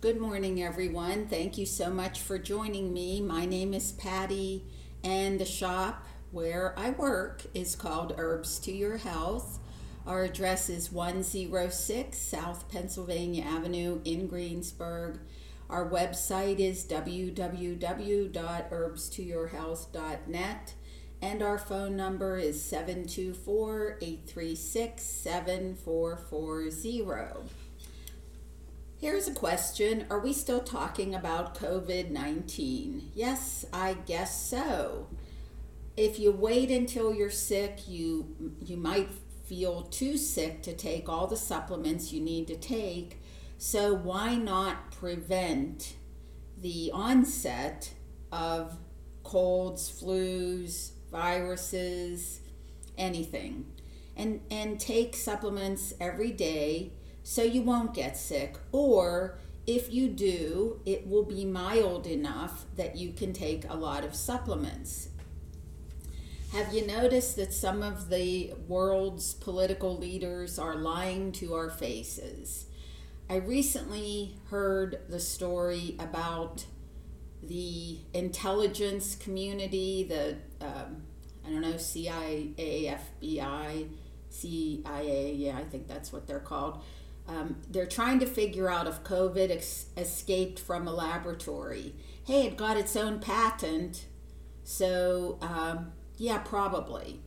Good morning, everyone. Thank you so much for joining me. My name is Patty, and the shop where I work is called Herbs to Your Health. Our address is 106 South Pennsylvania Avenue in Greensburg. Our website is www.herbstoyourhealth.net and our phone number is 724 836 7440. Here's a question Are we still talking about COVID 19? Yes, I guess so. If you wait until you're sick, you, you might feel too sick to take all the supplements you need to take. So, why not prevent the onset of colds, flus, viruses, anything? And, and take supplements every day so you won't get sick. Or if you do, it will be mild enough that you can take a lot of supplements. Have you noticed that some of the world's political leaders are lying to our faces? I recently heard the story about the intelligence community, the, um, I don't know, CIA, FBI, CIA, yeah, I think that's what they're called um, they're trying to figure out if COVID ex- escaped from a laboratory. Hey, it got its own patent, so um, yeah, probably.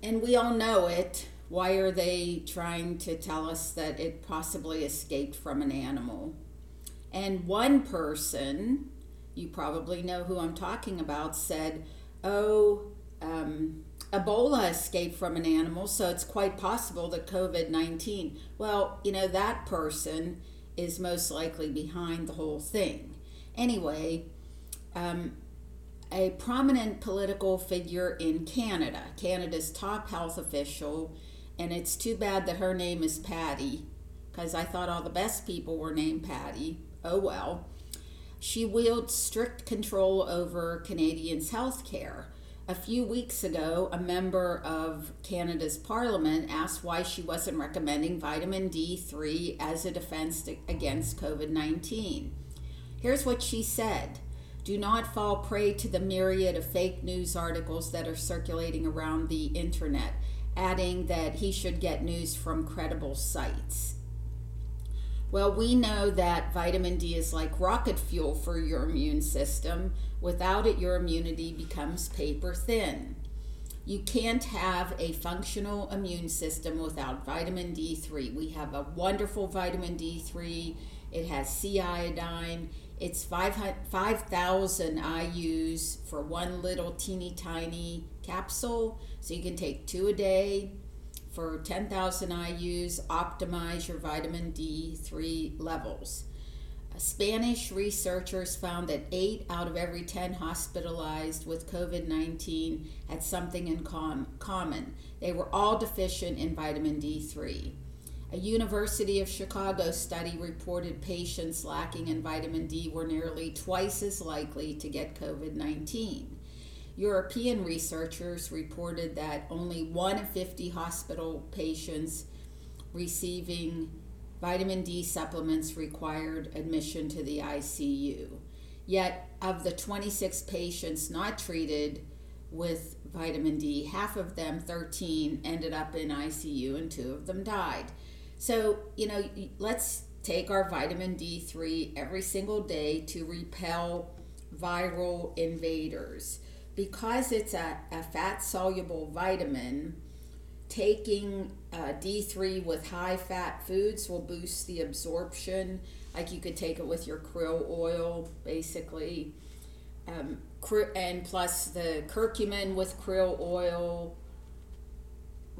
And we all know it. Why are they trying to tell us that it possibly escaped from an animal? And one person, you probably know who I'm talking about, said, Oh, um, Ebola escaped from an animal, so it's quite possible that COVID 19, well, you know, that person is most likely behind the whole thing. Anyway, um, a prominent political figure in Canada, Canada's top health official, and it's too bad that her name is Patty, because I thought all the best people were named Patty. Oh well. She wields strict control over Canadians' health care a few weeks ago, a member of Canada's parliament asked why she wasn't recommending vitamin D3 as a defense against COVID 19. Here's what she said Do not fall prey to the myriad of fake news articles that are circulating around the internet, adding that he should get news from credible sites. Well, we know that vitamin D is like rocket fuel for your immune system. Without it, your immunity becomes paper thin. You can't have a functional immune system without vitamin D3. We have a wonderful vitamin D3. It has C iodine. It's 5,000 IUs for one little teeny tiny capsule. So you can take two a day for 10,000 IUs, optimize your vitamin D3 levels. Spanish researchers found that 8 out of every 10 hospitalized with COVID 19 had something in com- common. They were all deficient in vitamin D3. A University of Chicago study reported patients lacking in vitamin D were nearly twice as likely to get COVID 19. European researchers reported that only 1 in 50 hospital patients receiving vitamin D supplements required admission to the ICU. Yet, of the 26 patients not treated with vitamin D, half of them, 13, ended up in ICU and two of them died. So, you know, let's take our vitamin D3 every single day to repel viral invaders because it's a, a fat soluble vitamin, taking uh, D3 with high fat foods will boost the absorption. Like you could take it with your krill oil, basically. Um, and plus the curcumin with krill oil,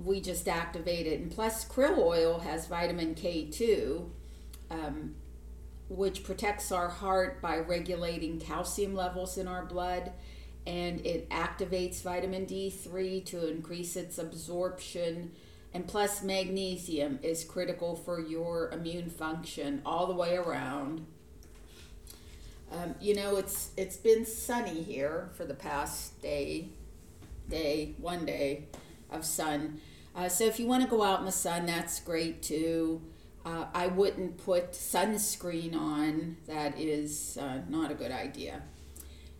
we just activate it. And plus, krill oil has vitamin K2, um, which protects our heart by regulating calcium levels in our blood and it activates vitamin D3 to increase its absorption. And plus, magnesium is critical for your immune function all the way around. Um, you know, it's it's been sunny here for the past day, day one day of sun. Uh, so if you want to go out in the sun, that's great too. Uh, I wouldn't put sunscreen on. That is uh, not a good idea.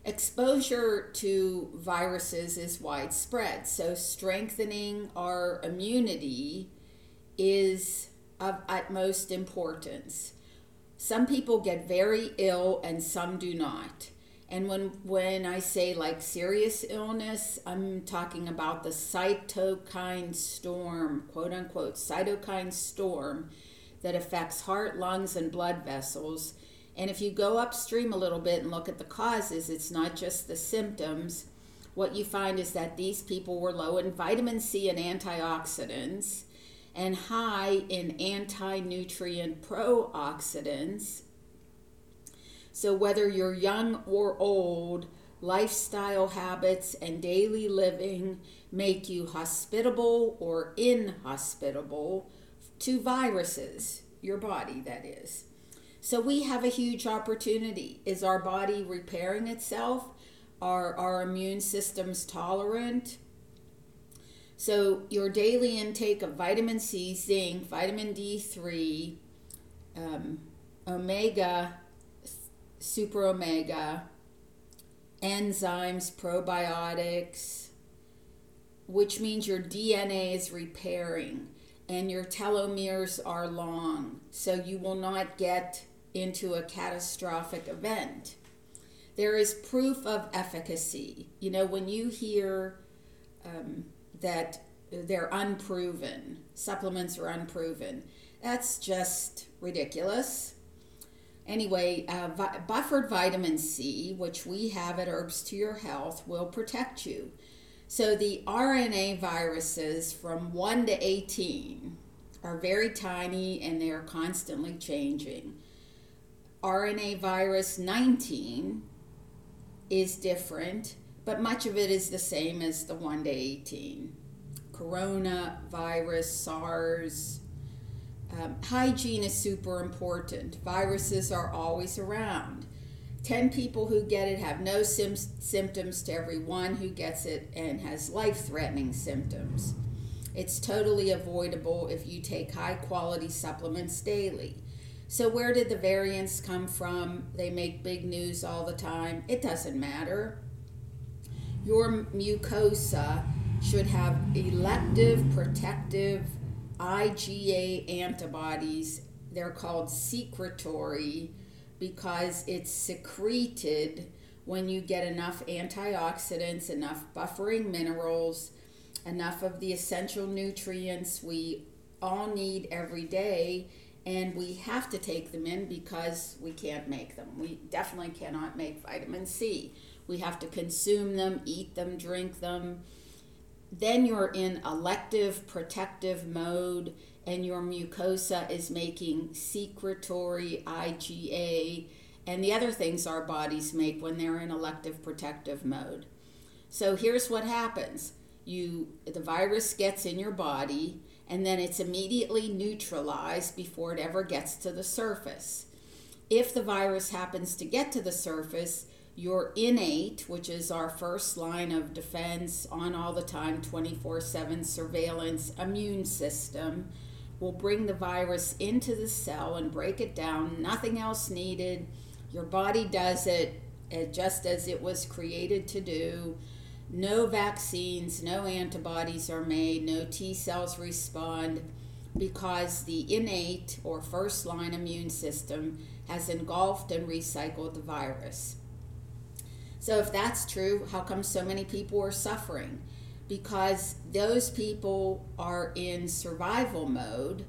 Exposure to viruses is widespread, so strengthening our immunity is of utmost importance. Some people get very ill and some do not. And when when I say like serious illness, I'm talking about the cytokine storm, quote unquote, cytokine storm that affects heart, lungs, and blood vessels. And if you go upstream a little bit and look at the causes, it's not just the symptoms. What you find is that these people were low in vitamin C and antioxidants and high in anti nutrient pro-oxidants. So, whether you're young or old, lifestyle habits and daily living make you hospitable or inhospitable to viruses, your body, that is. So we have a huge opportunity. Is our body repairing itself? Are our immune systems tolerant? So your daily intake of vitamin C, zinc, vitamin D3, um, omega, super omega, enzymes, probiotics, which means your DNA is repairing and your telomeres are long, so you will not get into a catastrophic event. There is proof of efficacy. You know, when you hear um, that they're unproven, supplements are unproven, that's just ridiculous. Anyway, uh, vi- buffered vitamin C, which we have at Herbs to Your Health, will protect you. So the RNA viruses from 1 to 18 are very tiny and they are constantly changing. RNA virus 19 is different, but much of it is the same as the 1 to 18. Coronavirus, SARS. Um, hygiene is super important. Viruses are always around. 10 people who get it have no sim- symptoms to every one who gets it and has life threatening symptoms. It's totally avoidable if you take high quality supplements daily. So, where did the variants come from? They make big news all the time. It doesn't matter. Your mucosa should have elective protective IgA antibodies. They're called secretory because it's secreted when you get enough antioxidants, enough buffering minerals, enough of the essential nutrients we all need every day. And we have to take them in because we can't make them. We definitely cannot make vitamin C. We have to consume them, eat them, drink them. Then you're in elective protective mode and your mucosa is making secretory IgA and the other things our bodies make when they're in elective protective mode. So here's what happens. You the virus gets in your body and then it's immediately neutralized before it ever gets to the surface. If the virus happens to get to the surface, your innate, which is our first line of defense on all the time 24/7 surveillance immune system, will bring the virus into the cell and break it down. Nothing else needed. Your body does it just as it was created to do. No vaccines, no antibodies are made, no T cells respond because the innate or first line immune system has engulfed and recycled the virus. So, if that's true, how come so many people are suffering? because those people are in survival mode.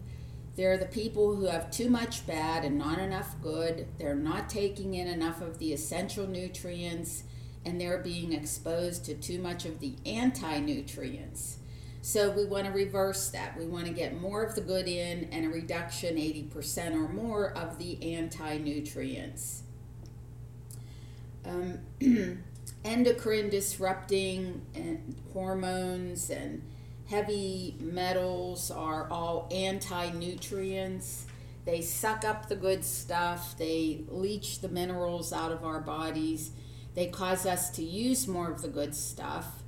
They're the people who have too much bad and not enough good. They're not taking in enough of the essential nutrients and they're being exposed to too much of the anti nutrients. So we want to reverse that. We want to get more of the good in and a reduction, 80% or more, of the anti nutrients. Um, endocrine disrupting and hormones and heavy metals are all anti nutrients. They suck up the good stuff, they leach the minerals out of our bodies, they cause us to use more of the good stuff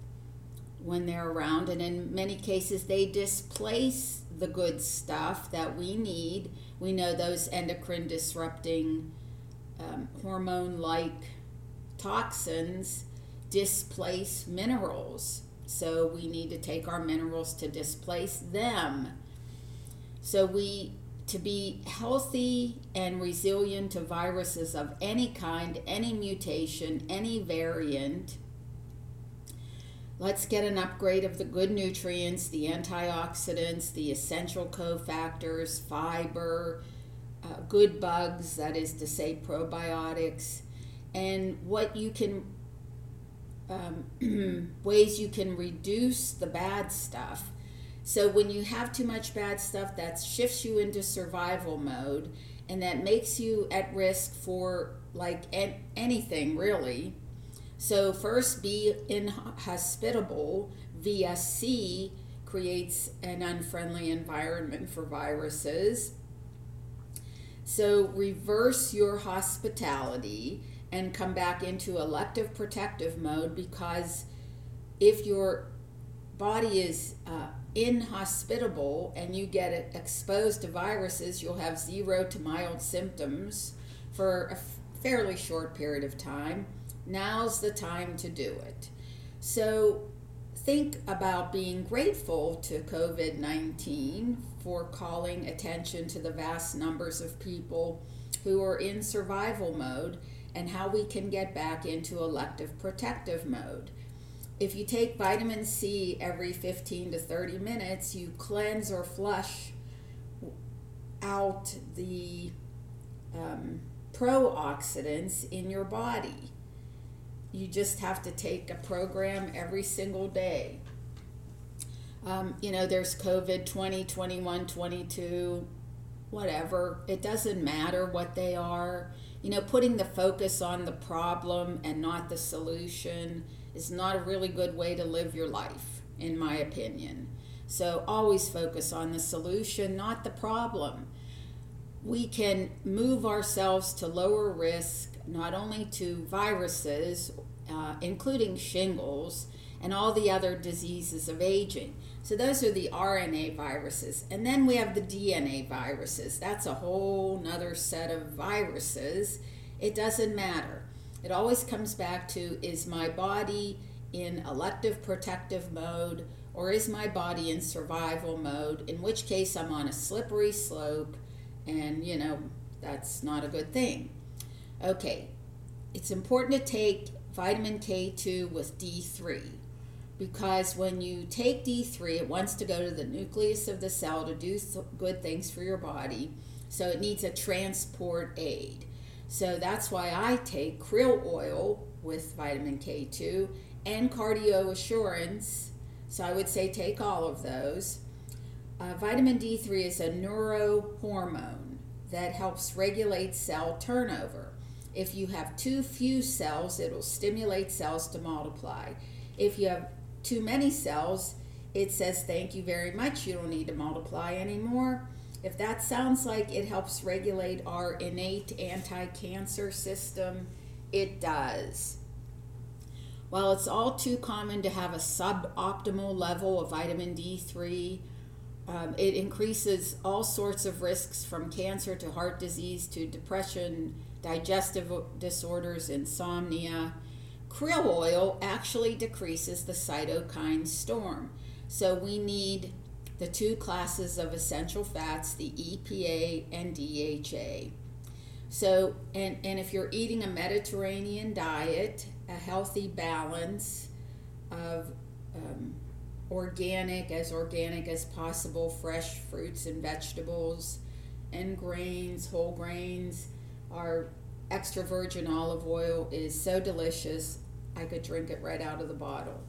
when they're around, and in many cases, they displace the good stuff that we need we know those endocrine disrupting um, hormone like toxins displace minerals. So we need to take our minerals to displace them. So we to be healthy and resilient to viruses of any kind, any mutation, any variant. Let's get an upgrade of the good nutrients, the antioxidants, the essential cofactors, fiber, uh, good bugs, that is to say, probiotics, and what you can, um, ways you can reduce the bad stuff so when you have too much bad stuff, that shifts you into survival mode and that makes you at risk for like anything really. So first be inhospitable VSC creates an unfriendly environment for viruses. So reverse your hospitality and come back into elective protective mode because if your body is uh, inhospitable and you get exposed to viruses, you'll have zero to mild symptoms for a fairly short period of time. Now's the time to do it. So think about being grateful to COVID 19 for calling attention to the vast numbers of people who are in survival mode and how we can get back into elective protective mode if you take vitamin C every 15 to 30 minutes, you cleanse or flush out the um, pro-oxidants in your body. You just have to take a program every single day. Um, you know, there's COVID 20, 21, 22, whatever. It doesn't matter what they are. You know, putting the focus on the problem and not the solution is not a really good way to live your life, in my opinion. So always focus on the solution, not the problem. We can move ourselves to lower risk, not only to viruses, uh, including shingles, and all the other diseases of aging. So those are the RNA viruses. And then we have the DNA viruses. That's a whole nother set of viruses. It doesn't matter. It always comes back to is my body in elective protective mode or is my body in survival mode? In which case, I'm on a slippery slope, and you know, that's not a good thing. Okay, it's important to take vitamin K2 with D3 because when you take D3, it wants to go to the nucleus of the cell to do good things for your body, so it needs a transport aid. So that's why I take krill oil with vitamin K2 and cardio assurance. So I would say take all of those. Uh, vitamin D3 is a neurohormone that helps regulate cell turnover. If you have too few cells, it'll stimulate cells to multiply. If you have too many cells, it says thank you very much, you don't need to multiply anymore. If that sounds like it helps regulate our innate anti cancer system, it does. While it's all too common to have a suboptimal level of vitamin D3, um, it increases all sorts of risks from cancer to heart disease to depression, digestive disorders, insomnia. Krill oil actually decreases the cytokine storm. So we need the two classes of essential fats, the EPA and DHA. So, and, and if you're eating a Mediterranean diet, a healthy balance of um, organic, as organic as possible, fresh fruits and vegetables, and grains, whole grains, our extra virgin olive oil is so delicious, I could drink it right out of the bottle.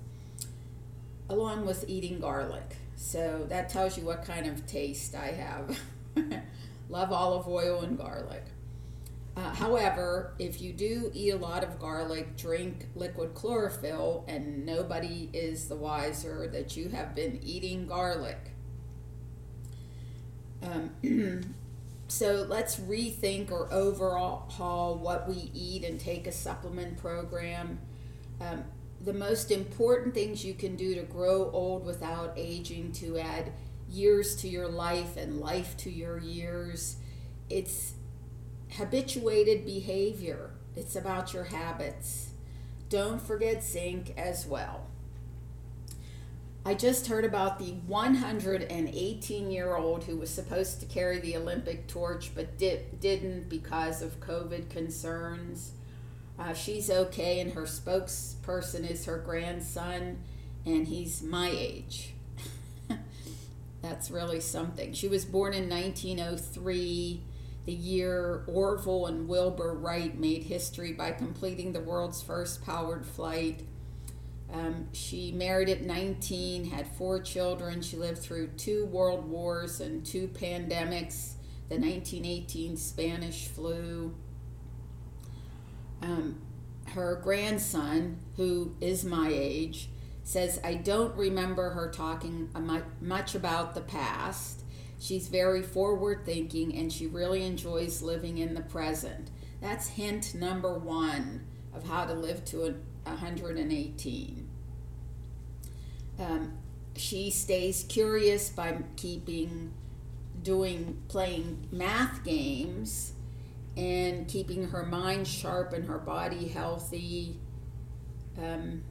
Along with eating garlic. So that tells you what kind of taste I have. Love olive oil and garlic. Uh, however, if you do eat a lot of garlic, drink liquid chlorophyll, and nobody is the wiser that you have been eating garlic. Um, so let's rethink or overhaul what we eat and take a supplement program. Um, the most important things you can do to grow old without aging, to add years to your life and life to your years, it's habituated behavior. It's about your habits. Don't forget zinc as well. I just heard about the 118 year old who was supposed to carry the Olympic torch but di- didn't because of COVID concerns. Uh, she's okay, and her spokesperson is her grandson, and he's my age. That's really something. She was born in 1903, the year Orville and Wilbur Wright made history by completing the world's first powered flight. Um, she married at 19, had four children. She lived through two world wars and two pandemics the 1918 Spanish flu. Um, her grandson, who is my age, says, I don't remember her talking much about the past. She's very forward thinking and she really enjoys living in the present. That's hint number one of how to live to 118. Um, she stays curious by keeping doing playing math games and keeping her mind sharp and her body healthy. Um,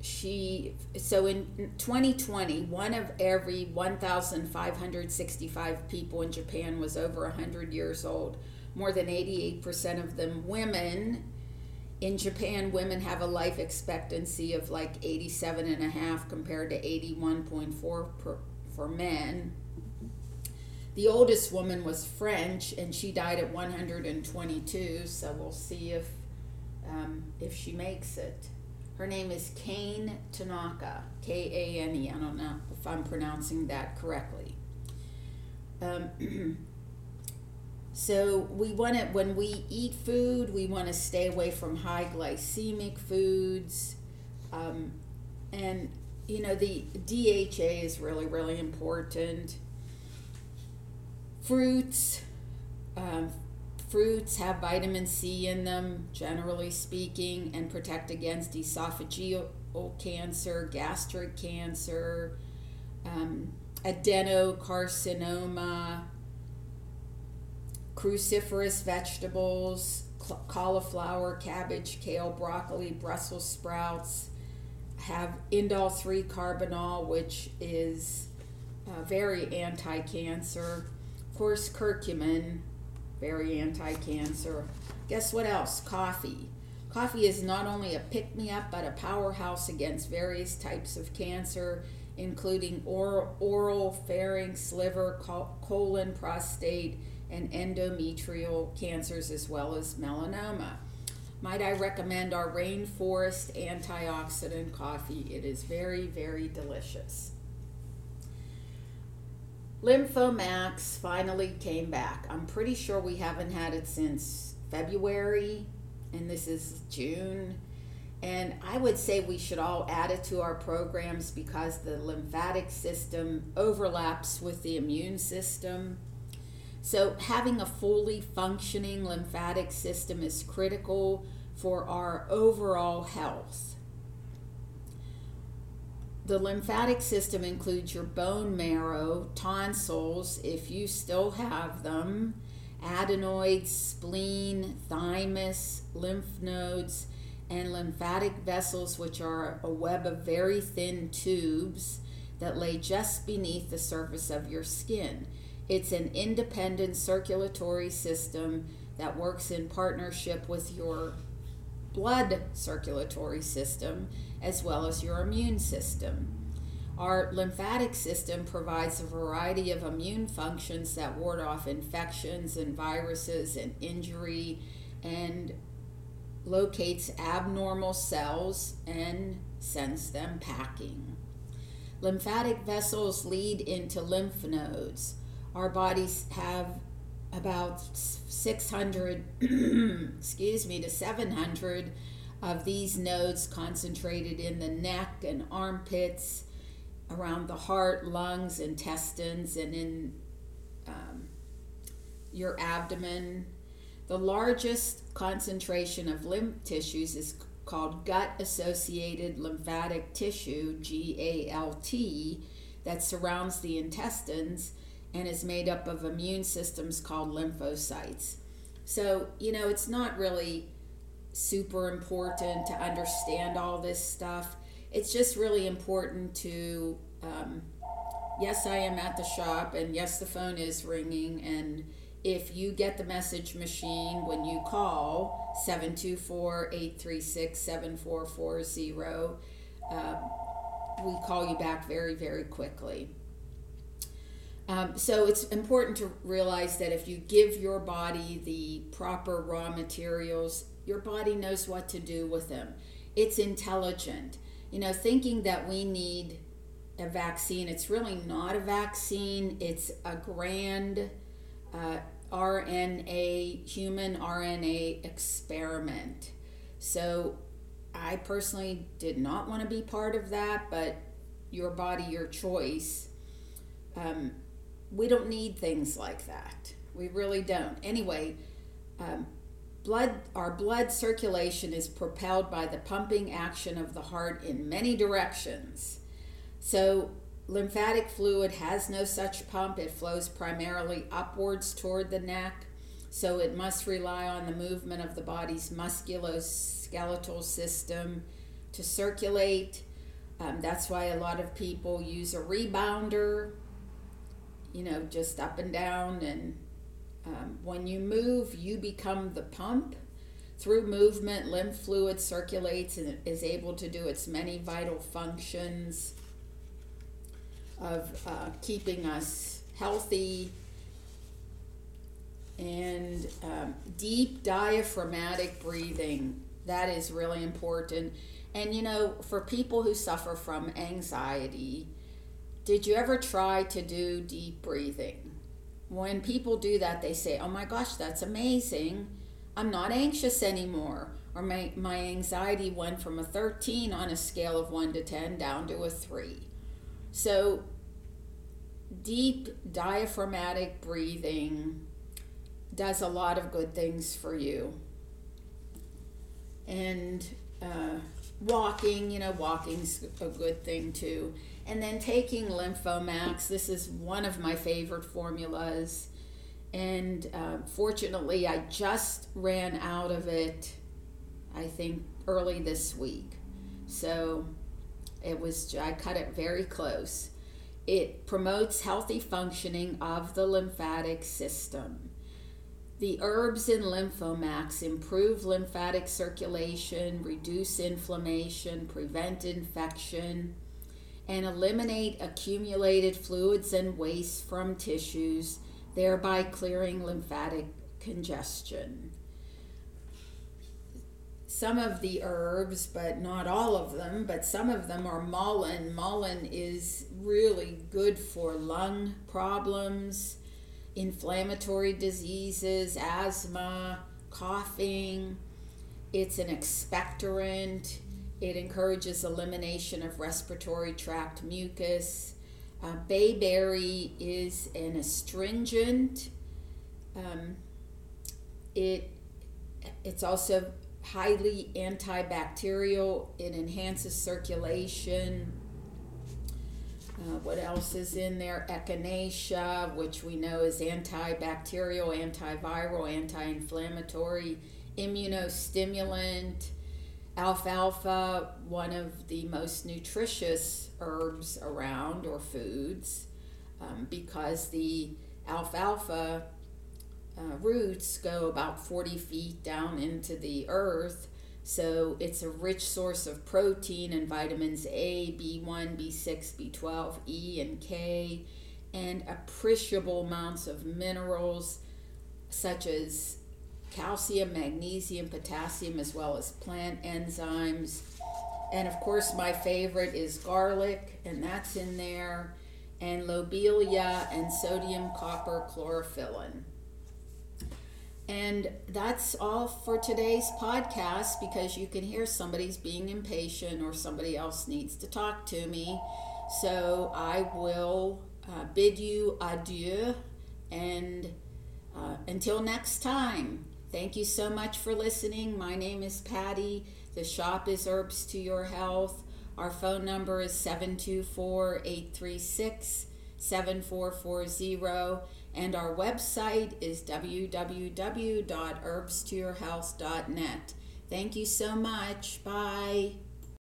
she so in 2020 one of every 1565 people in japan was over 100 years old. More than 88% of them women. In japan women have a life expectancy of like 87 and a half compared to 81.4 per, for men the oldest woman was french and she died at 122 so we'll see if um, if she makes it her name is Kane Tanaka, K A N E. I don't know if I'm pronouncing that correctly. Um, so we want to, when we eat food, we want to stay away from high glycemic foods. Um, and, you know, the DHA is really, really important. Fruits, um, Fruits have vitamin C in them, generally speaking, and protect against esophageal cancer, gastric cancer, um, adenocarcinoma, cruciferous vegetables, cauliflower, cabbage, kale, broccoli, Brussels sprouts have indole 3 carbinol, which is uh, very anti cancer. Course, curcumin very anti cancer. Guess what else? Coffee. Coffee is not only a pick me up, but a powerhouse against various types of cancer, including oral, oral pharynx, liver, colon, prostate, and endometrial cancers, as well as melanoma. Might I recommend our Rainforest antioxidant coffee? It is very, very delicious. Lymphomax finally came back. I'm pretty sure we haven't had it since February, and this is June. And I would say we should all add it to our programs because the lymphatic system overlaps with the immune system. So, having a fully functioning lymphatic system is critical for our overall health. The lymphatic system includes your bone marrow, tonsils, if you still have them, adenoids, spleen, thymus, lymph nodes, and lymphatic vessels, which are a web of very thin tubes that lay just beneath the surface of your skin. It's an independent circulatory system that works in partnership with your blood circulatory system as well as your immune system. Our lymphatic system provides a variety of immune functions that ward off infections and viruses and injury and locates abnormal cells and sends them packing. Lymphatic vessels lead into lymph nodes. Our bodies have about 600, excuse me, to 700 of these nodes concentrated in the neck and armpits, around the heart, lungs, intestines, and in um, your abdomen. The largest concentration of lymph tissues is called gut associated lymphatic tissue, GALT, that surrounds the intestines and is made up of immune systems called lymphocytes. So, you know, it's not really super important to understand all this stuff. It's just really important to, um, yes, I am at the shop, and yes, the phone is ringing. And if you get the message machine when you call 724 836 7440, um, we call you back very, very quickly. Um, so it's important to realize that if you give your body the proper raw materials, your body knows what to do with them. It's intelligent. You know, thinking that we need a vaccine, it's really not a vaccine, it's a grand uh, RNA, human RNA experiment. So I personally did not want to be part of that, but your body, your choice. Um, we don't need things like that. We really don't. Anyway, um, blood our blood circulation is propelled by the pumping action of the heart in many directions. So lymphatic fluid has no such pump. It flows primarily upwards toward the neck. So it must rely on the movement of the body's musculoskeletal system to circulate. Um, that's why a lot of people use a rebounder you know, just up and down. And um, when you move, you become the pump. Through movement, lymph fluid circulates and is able to do its many vital functions of uh, keeping us healthy and um, deep diaphragmatic breathing. That is really important. And you know, for people who suffer from anxiety, did you ever try to do deep breathing? When people do that, they say, Oh my gosh, that's amazing. I'm not anxious anymore. Or my, my anxiety went from a 13 on a scale of 1 to 10 down to a 3. So, deep diaphragmatic breathing does a lot of good things for you. And uh, walking, you know, walking's a good thing too. And then taking Lymphomax, this is one of my favorite formulas. And uh, fortunately, I just ran out of it, I think, early this week. So it was, I cut it very close. It promotes healthy functioning of the lymphatic system. The herbs in Lymphomax improve lymphatic circulation, reduce inflammation, prevent infection and eliminate accumulated fluids and waste from tissues, thereby clearing lymphatic congestion. Some of the herbs, but not all of them, but some of them are mullein. Mullein is really good for lung problems, inflammatory diseases, asthma, coughing. It's an expectorant it encourages elimination of respiratory tract mucus. Uh, bayberry is an astringent. Um, it it's also highly antibacterial. It enhances circulation. Uh, what else is in there? Echinacea, which we know is antibacterial, antiviral, anti-inflammatory, immunostimulant alfalfa, one of the most nutritious herbs around or foods, um, because the alfalfa uh, roots go about 40 feet down into the earth. So it's a rich source of protein and vitamins A, B1, B6, B12, E, and K, and appreciable amounts of minerals such as calcium, magnesium, potassium, as well as plant enzymes. And of course, my favorite is garlic, and that's in there, and lobelia and sodium copper chlorophyllin. And that's all for today's podcast because you can hear somebody's being impatient or somebody else needs to talk to me. So I will uh, bid you adieu and uh, until next time. Thank you so much for listening. My name is Patty. The shop is Herbs to Your Health. Our phone number is 724 836 7440 and our website is www.herbstoyourhealth.net. Thank you so much. Bye.